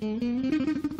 Mm-hmm.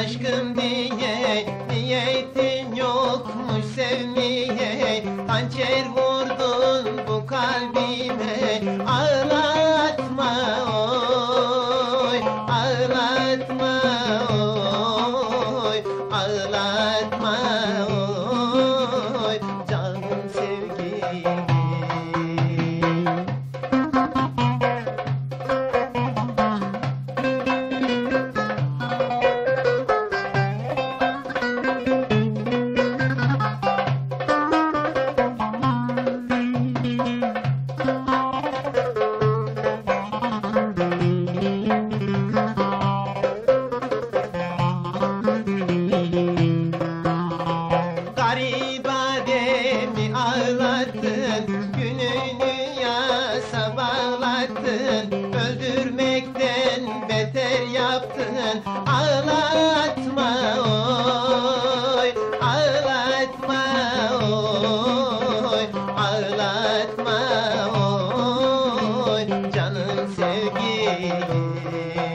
mágica रे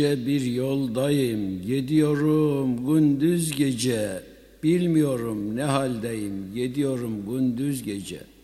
ince bir yoldayım, gidiyorum gündüz gece, bilmiyorum ne haldeyim, gidiyorum gündüz gece.''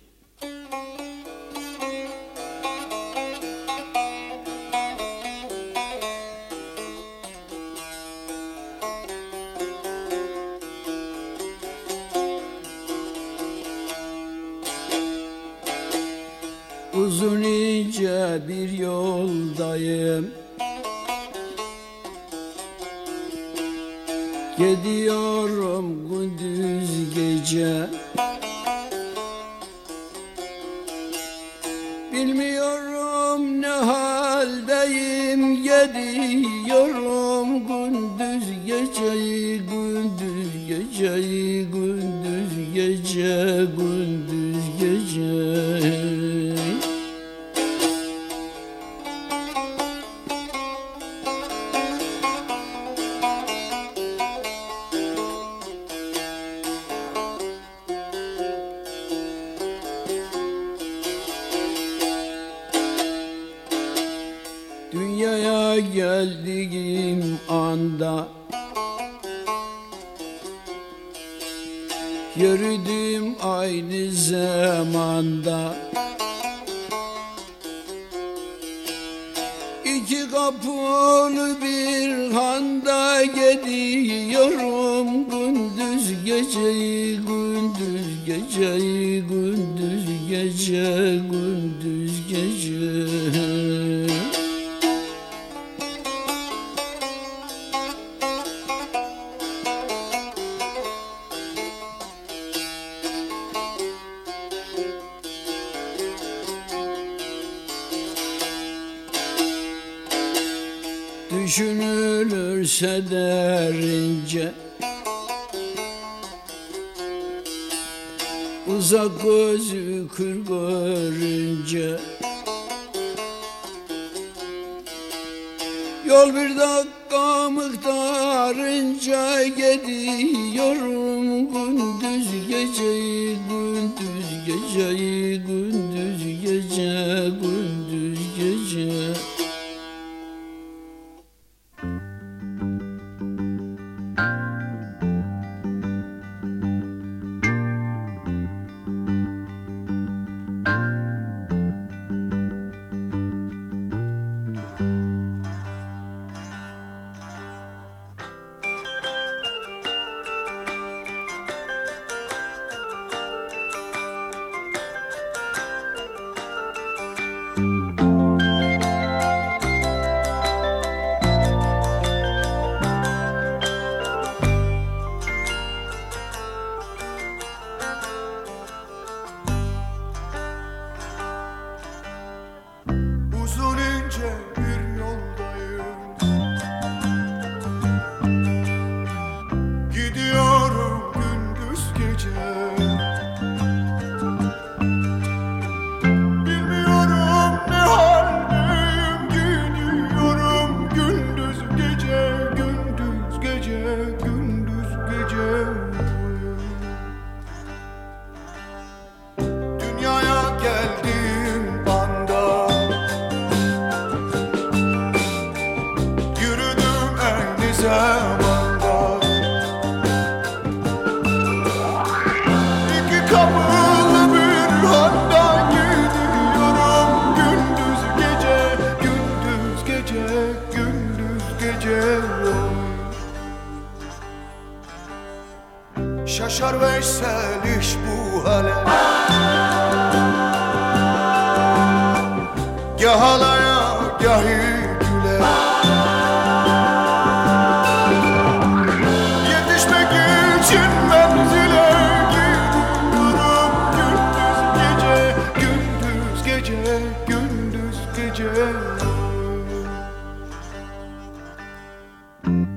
Ağlıyorum gündüz gece, gündüz gece, gündüz gece, gündüz geceyi gündüz geceyi gündüz gece gündüz gece. Düşünülürse derince uzak gözü kır görünce. Yol bir dakika miktarınca gidiyorum gündüz geceyi gündüz geceyi. Mm-hmm.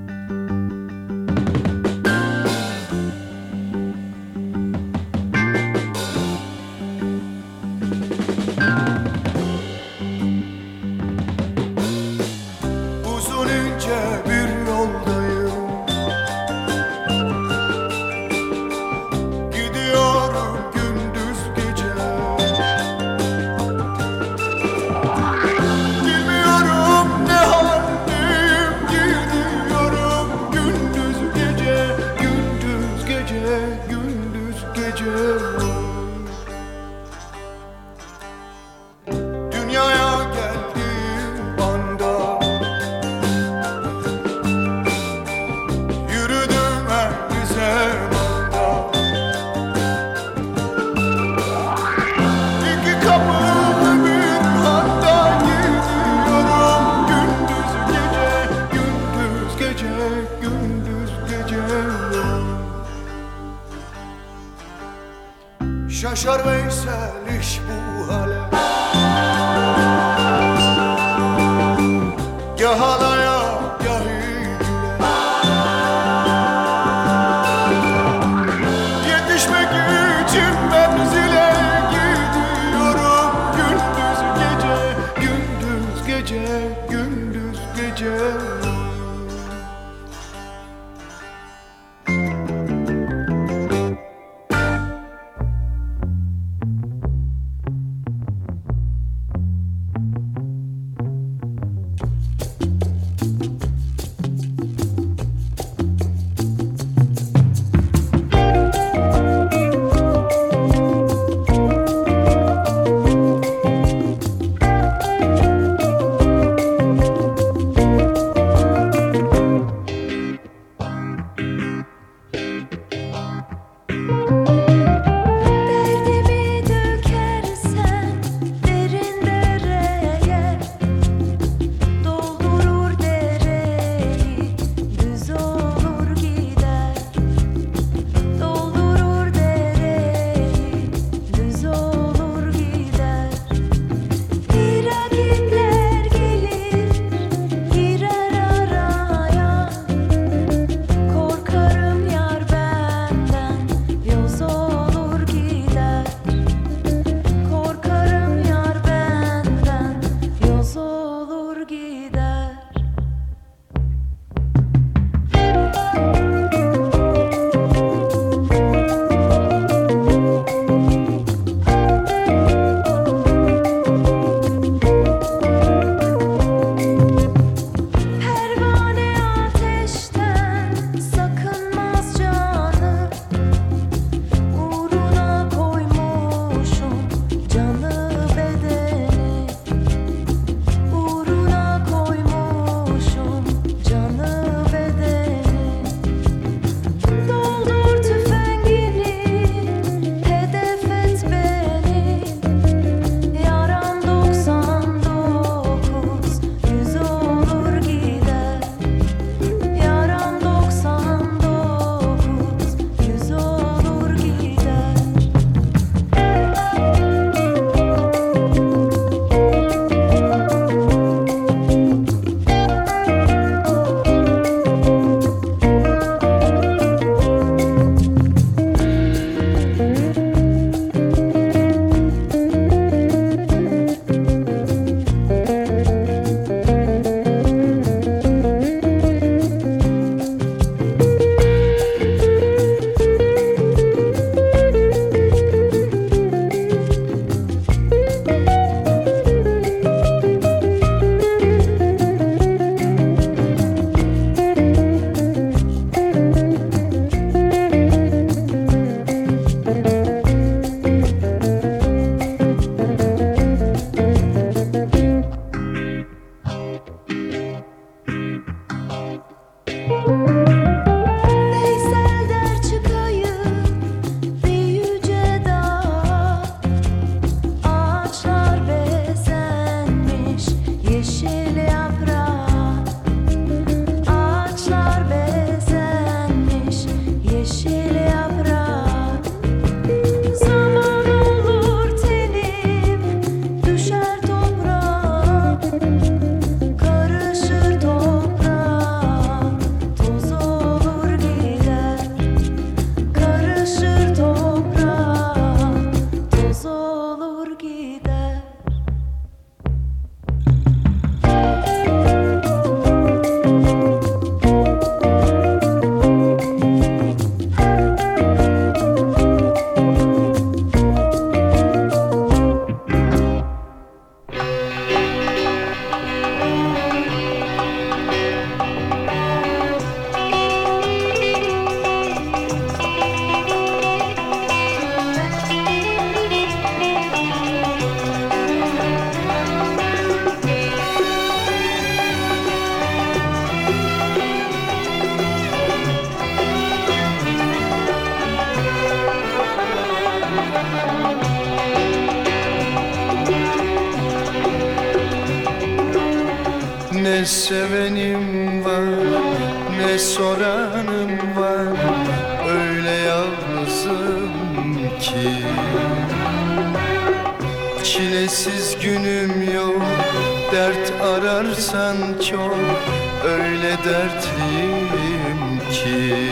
Öyle dertliyim ki.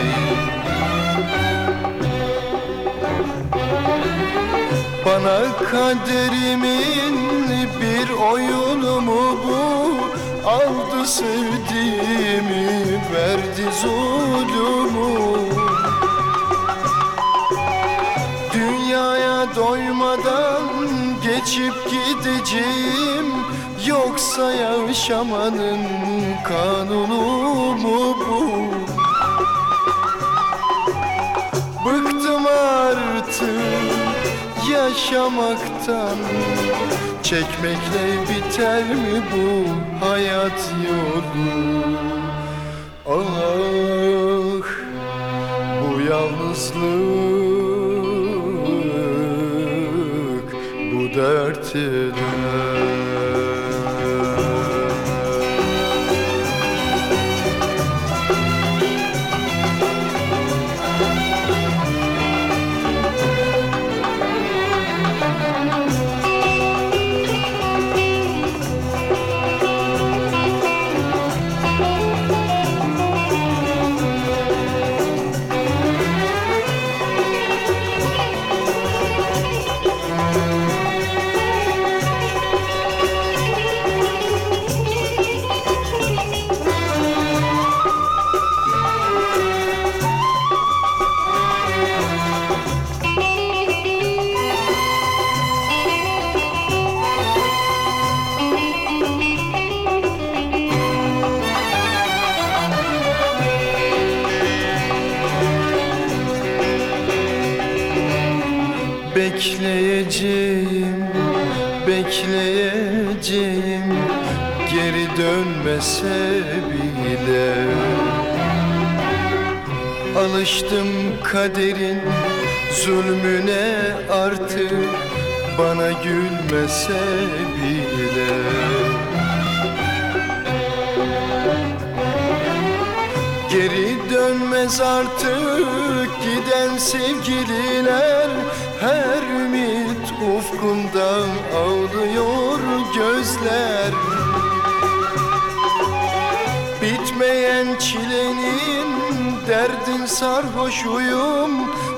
Bana kaderimin bir oyunu mu bu Aldı sevdiğimi verdi zulümü. Dünyaya doymadan geçip gideceğim Yoksa yaşamanın kanunu mu bu? Bıktım artık yaşamaktan Çekmekle biter mi bu hayat yolu? Ah bu yalnızlık bu dert dönmez artık giden sevgililer. Her ümit ufkundan ağlıyor gözler. Bitmeyen çilenin derdin sarhoşuyum.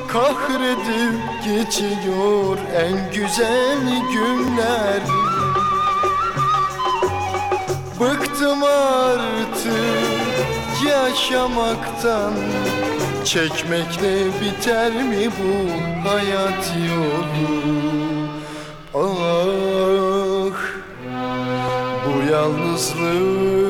Kahredip geçiyor en güzel günler. Bıktım artık yaşamaktan Çekmekle biter mi bu hayat yolu? Ah bu yalnızlık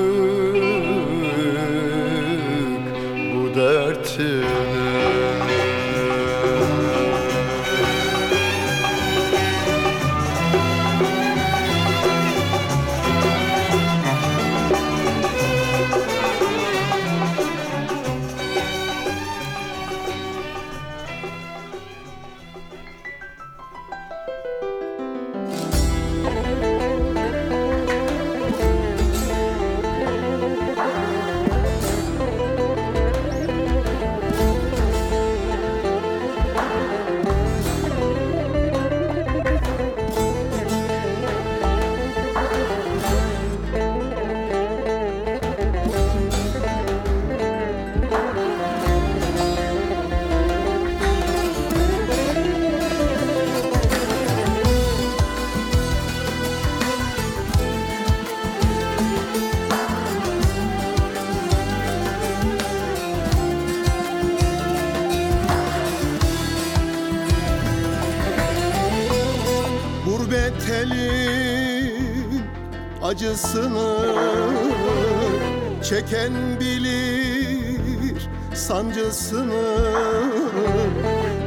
sancısını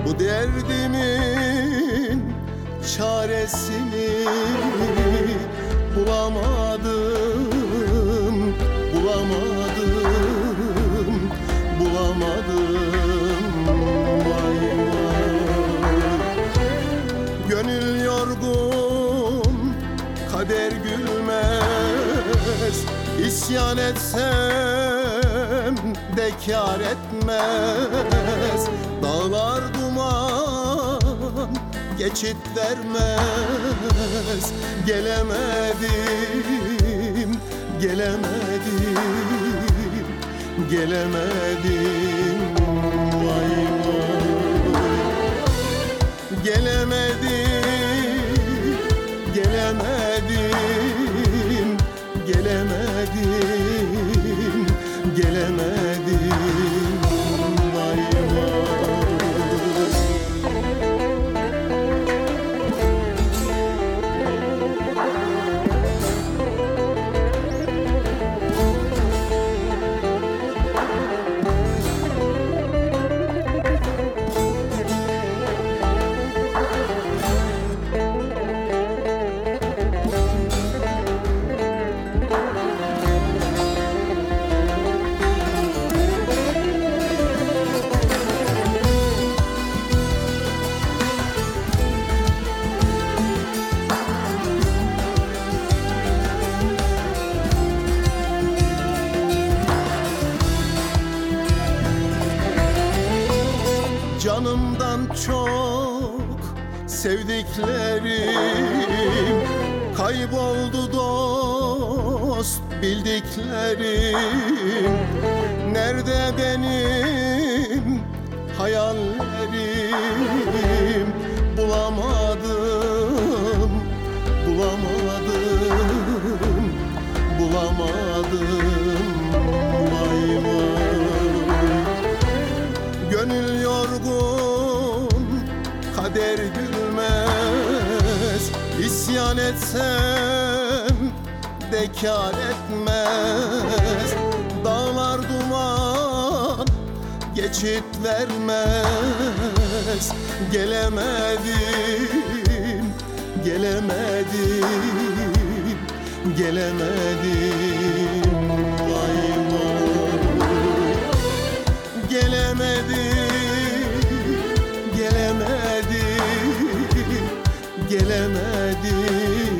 Bu derdimin çaresini Bulamadım, bulamadım, bulamadım. Vay vay Gönül yorgun, kader gülmez. İsyan etsem de kar etmez geçit vermez. Gelemedim, gelemedim, gelemedim. Vay vay. Gelemedim, bildiklerim Nerede benim hayallerim? Bulamadım, bulamadım, bulamadım Vay vay Gönül yorgun, kader gülmez. İsyan etsem de kar etmez Dağlar duman, geçit vermez. Gelemedim, gelemedim, gelemedim. Vay. Gelemedim, gelemedim, gelemedim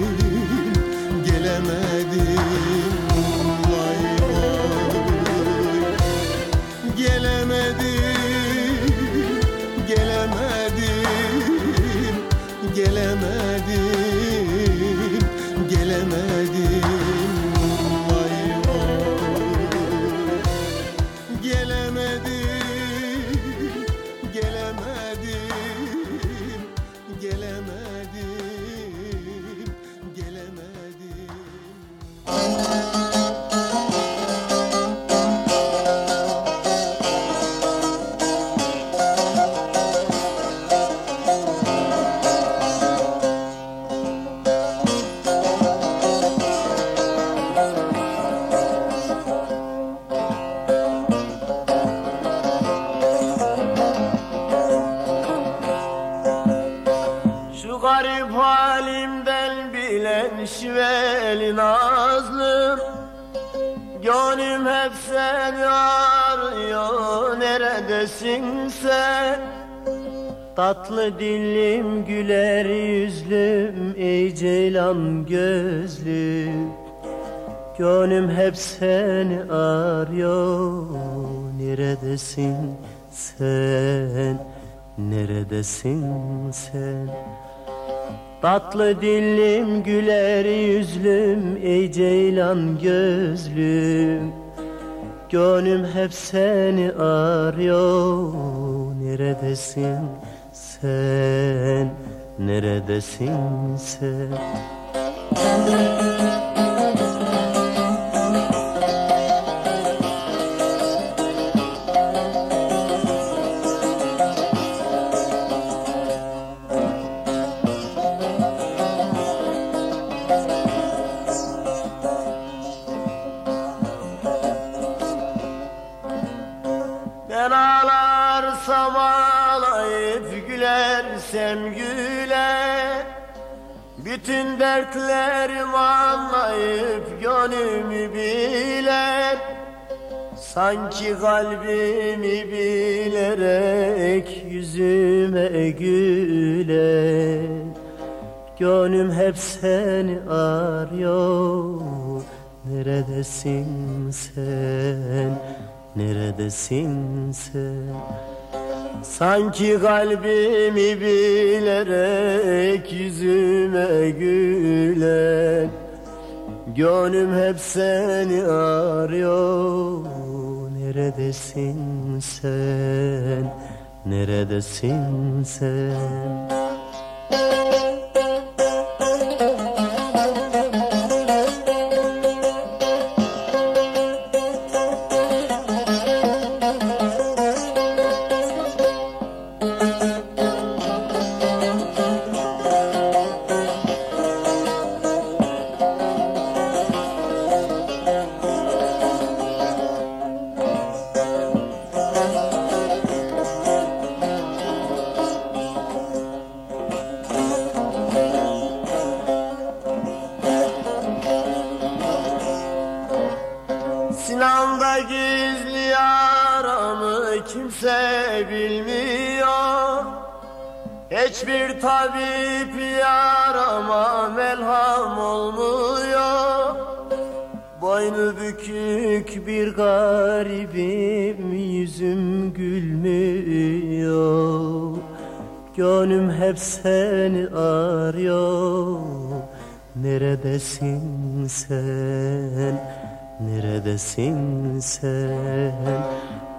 Tatlı dillim güler yüzlüm Ey ceylan gözlüm. Gönlüm hep seni arıyor Neredesin sen Neredesin sen? Tatlı dillim güler yüzlüm Ey ceylan gözlüm. Gönlüm hep seni arıyor Neredesin sen Neredesin sen Bütün dertlerimi anlayıp gönlümü bilen Sanki kalbimi bilerek yüzüme güler. Gönlüm hep seni arıyor. Neredesin sen, neredesin sen? Sanki kalbimi bilerek yüzüme gülen Gönlüm hep seni arıyor. Neredesin sen, neredesin sen?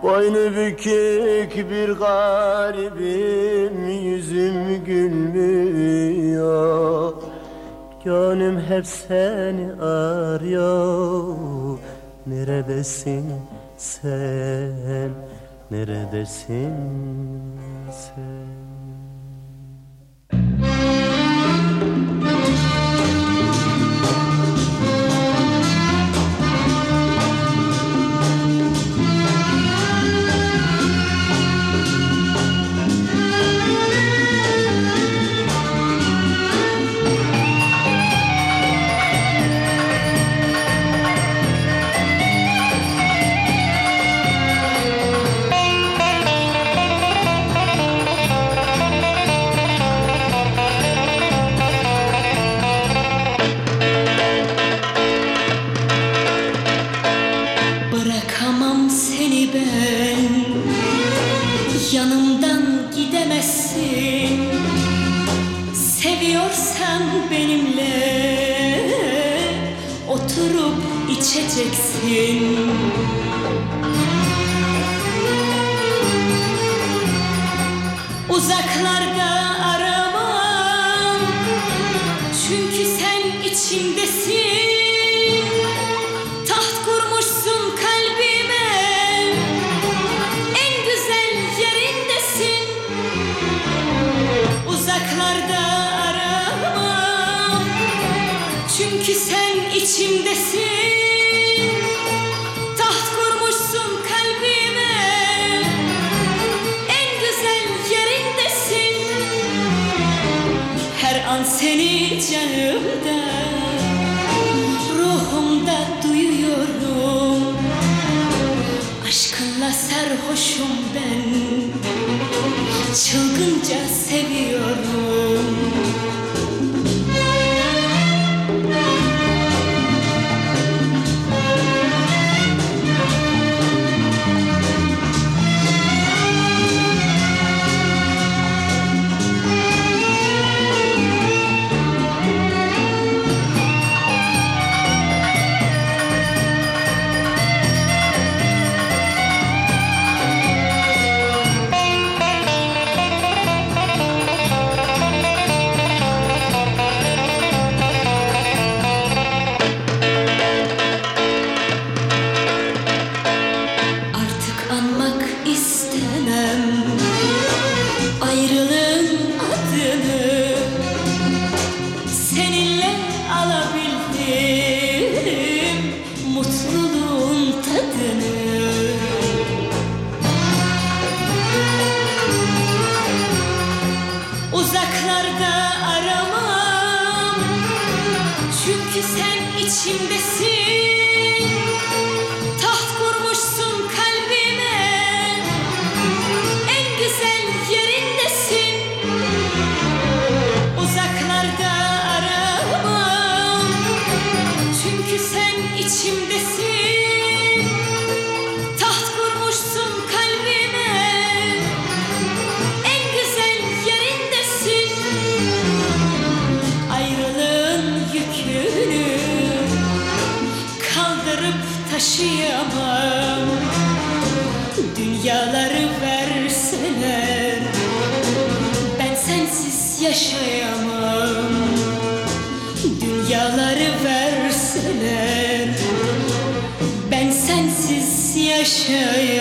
Boynu bükük bir garibim Yüzüm gülmüyor. Gönlüm hep seni arıyor. Neredesin sen, neredesin sen? Uzaklar çılgınca seviyorum. Yaşayamam. Dünyaları verseler Ben sensiz yaşayamam